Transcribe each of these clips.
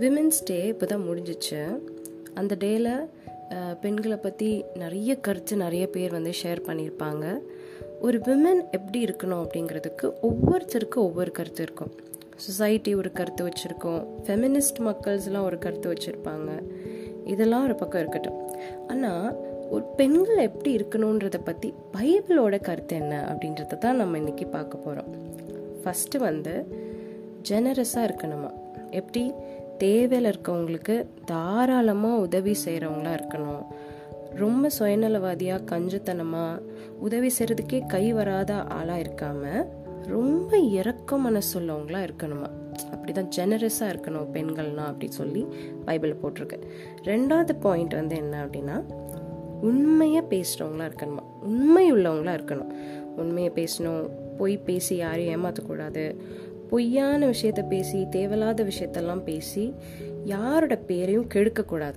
Women's day இப்போ தான் முடிஞ்சிச்சு. அந்த டேயில் பெண்களை பற்றி நிறைய கருத்து நிறைய பேர் வந்து ஷேர் பண்ணியிருப்பாங்க. ஒரு விமன் எப்படி இருக்கணும் அப்படிங்கிறதுக்கு ஒவ்வொருத்தருக்கும் ஒவ்வொரு கருத்து இருக்கும். சொசைட்டி ஒரு கருத்து வச்சுருக்கோம். ஃபெமினிஸ்ட் மக்கள்ஸ்லாம் ஒரு கருத்து வச்சுருப்பாங்க. இதெல்லாம் ஒரு பக்கம் இருக்கட்டும். ஆனால் ஒரு பெண்கள் எப்படி இருக்கணுன்றத பற்றி பைபிளோட கருத்து என்ன அப்படின்றத தான் நம்ம இன்றைக்கி பார்க்க போகிறோம் ஃபஸ்ட்டு வந்து ஜெனரஸாக இருக்கணுமா? எப்படி? தேவையில் இருக்கவங்களுக்கு தாராளமாக உதவி செய்கிறவங்களா இருக்கணும். ரொம்ப சுயநலவாதியாக கஞ்சத்தனமாக உதவி செய்கிறதுக்கே கை வராத ஆளாக இருக்காமல் ரொம்ப இறக்க மனசுள்ளவங்களா இருக்கணுமா? அப்படிதான் ஜெனரஸாக இருக்கணும் பெண்கள்னா அப்படி சொல்லி பைபிள் போட்டிருக்கு. ரெண்டாவது பாயிண்ட் வந்து என்ன அப்படின்னா உண்மையாக பேசுகிறவங்களா இருக்கணுமா? உண்மை உள்ளவங்களா இருக்கணும். உண்மையை பேசணும் பொய் பேசி யாரையும் ஏமாற்றக்கூடாது பொய்யான விஷயத்த பேசி தேவையில்லாத விஷயத்தெல்லாம் பேசி யாரோட பேரையும் கெடுக்கக்கூடாது.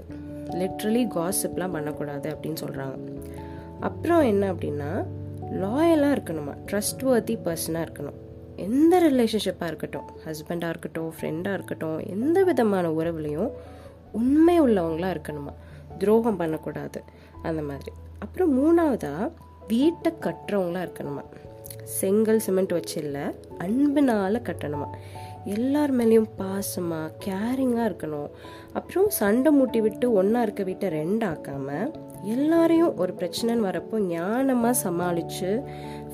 லிட்ரலி காசிப்லாம் பண்ணக்கூடாது அப்படின்னு சொல்கிறாங்க அப்புறம் என்ன அப்படின்னா லாயலாக இருக்கணுமா? ட்ரஸ்ட் வர்த்தி பர்சனாக இருக்கணும். எந்த ரிலேஷன்ஷிப்பாக இருக்கட்டும் ஹஸ்பண்டாக இருக்கட்டும் ஃப்ரெண்டாக இருக்கட்டும் எந்த விதமான உறவுலையும் உண்மை உள்ளவங்களாக இருக்கணுமா? துரோகம் பண்ணக்கூடாது. அந்த மாதிரி. அப்புறம் மூணாவதாக வீட்டை கட்டுறவங்களா இருக்கணுமா? செங்கல் சிமெண்ட் வச்சு இல்லை அன்புனால கட்டணுமா? எல்லார் மேலேயும் பாசமாக கேரிங்காக இருக்கணும். அப்புறம் சண்டை மூட்டி விட்டு ஒன்றா இருக்க வீட்டை ரெண்டாக்காமல் எல்லாரையும் ஒரு பிரச்சனைன்னு வரப்போ ஞானமாக சமாளித்து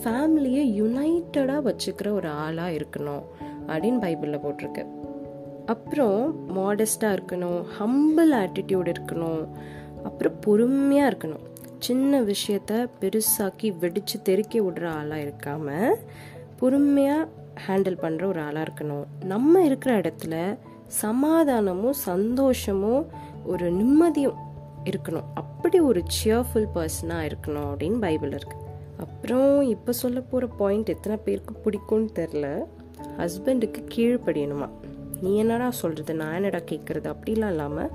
ஃபேமிலியை யுனைட்டடாக வச்சுக்கிற ஒரு ஆளாக இருக்கணும் அப்படின்னு பைபிளில் போட்டிருக்கு. அப்புறம் மாடஸ்டாக இருக்கணும் ஹம்பிள் ஆட்டிடியூட் இருக்கணும். அப்புறம் பொறுமையாக இருக்கணும். சின்ன விஷயத்த பெருசாக்கி வெடித்து தெருக்கி விடுற ஆளாக இருக்காம பொறுமையாக ஹேண்டில் பண்ணுற ஒரு ஆளாக இருக்கணும். நம்ம இருக்கிற இடத்துல சமாதானமும் சந்தோஷமும் ஒரு நிம்மதியும் இருக்கணும். அப்படி ஒரு சியர்ஃபுல் பர்சனாக இருக்கணும் அப்படின்னு பைபிள் இருக்குது அப்புறம் இப்போ சொல்ல போகிற பாயிண்ட் எத்தனை பேருக்கு பிடிக்கும்னு தெரில ஹஸ்பண்டுக்கு கீழ்ப்படியணுமா? நீ என்னடா சொல்கிறது நான் என்னடா கேட்குறது அப்படிலாம் இல்லாமல்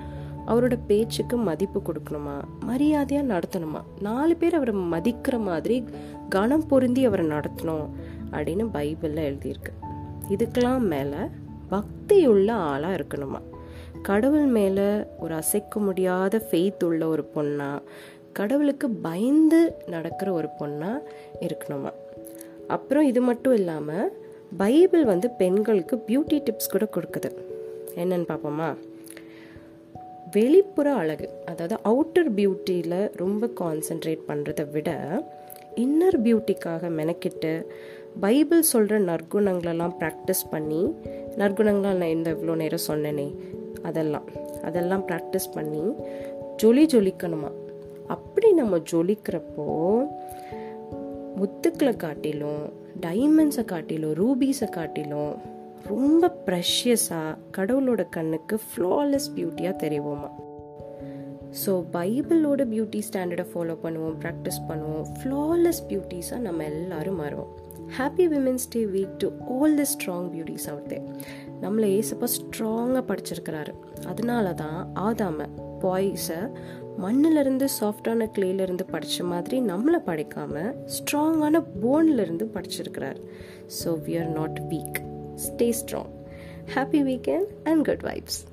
அவரோட பேச்சுக்கு மதிப்பு கொடுக்கணுமா? மரியாதையாக நடத்தணுமா? நாலு பேர் அவரை மதிக்கிற மாதிரி கனம் பொருந்தி அவரை நடத்தணும் அப்படின்னு பைபிளில் எழுதியிருக்கு. இதுக்கெல்லாம் மேலே பக்தியுள்ள ஆளாக இருக்கணுமா? கடவுள் மேலே ஒரு அசைக்க முடியாத ஃபெய்த் உள்ள ஒரு பொண்ணா? கடவுளுக்கு பயந்து நடக்கிற ஒரு பொண்ணா இருக்கணுமா? அப்புறம் இது மட்டும் இல்லாமல் பைபிள் வந்து பெண்களுக்கு பியூட்டி டிப்ஸ் கூட கொடுக்குது. என்னன்னு பார்ப்போமா? வெளிப்புற அழகு அதாவது அவுட்டர் பியூட்டியில் ரொம்ப கான்சென்ட்ரேட் பண்ணுறத விட இன்னர் பியூட்டிக்காக மெனக்கிட்டு பைபிள் சொல்கிற நற்குணங்களெல்லாம் ப்ராக்டிஸ் பண்ணி நற்குணங்களாக நான் இந்த இவ்வளோ நேரம் சொன்னேனே அதெல்லாம் அதெல்லாம் ப்ராக்டிஸ் பண்ணி ஜொலி ஜொலிக்கணுமா? அப்படி நம்ம ஜொலிக்கிறப்போ முத்துக்களை காட்டிலும் டைமண்ட்ஸை காட்டிலும் ரூபீஸை காட்டிலும் ரொம்ப ப்ரெஷியஸாக கடவுளோட கண்ணுக்கு ஃப்ளாலெஸ் பியூட்டியாக தெரிவோமா? ஸோ பைபிளோட பியூட்டி ஸ்டாண்டர்டை ஃபாலோ பண்ணுவோம் ப்ராக்டிஸ் பண்ணுவோம். ஃப்ளாலெஸ் பியூட்டிஸாக நம்ம எல்லாரும் மாறுவோம். Happy women's day week to all the strong beauties out there நம்மளை ஏசப்பா ஸ்ட்ராங்காக படிச்சிருக்கிறாரு. அதனால தான் ஆதாம பாய்ஸை மண்ணிலிருந்து சாஃப்டான கிளேலேருந்து படித்த மாதிரி நம்மளை படிக்காமல் ஸ்ட்ராங்கான போன்லேருந்து படிச்சிருக்கிறார். So we are not weak Stay strong. Happy weekend and good vibes.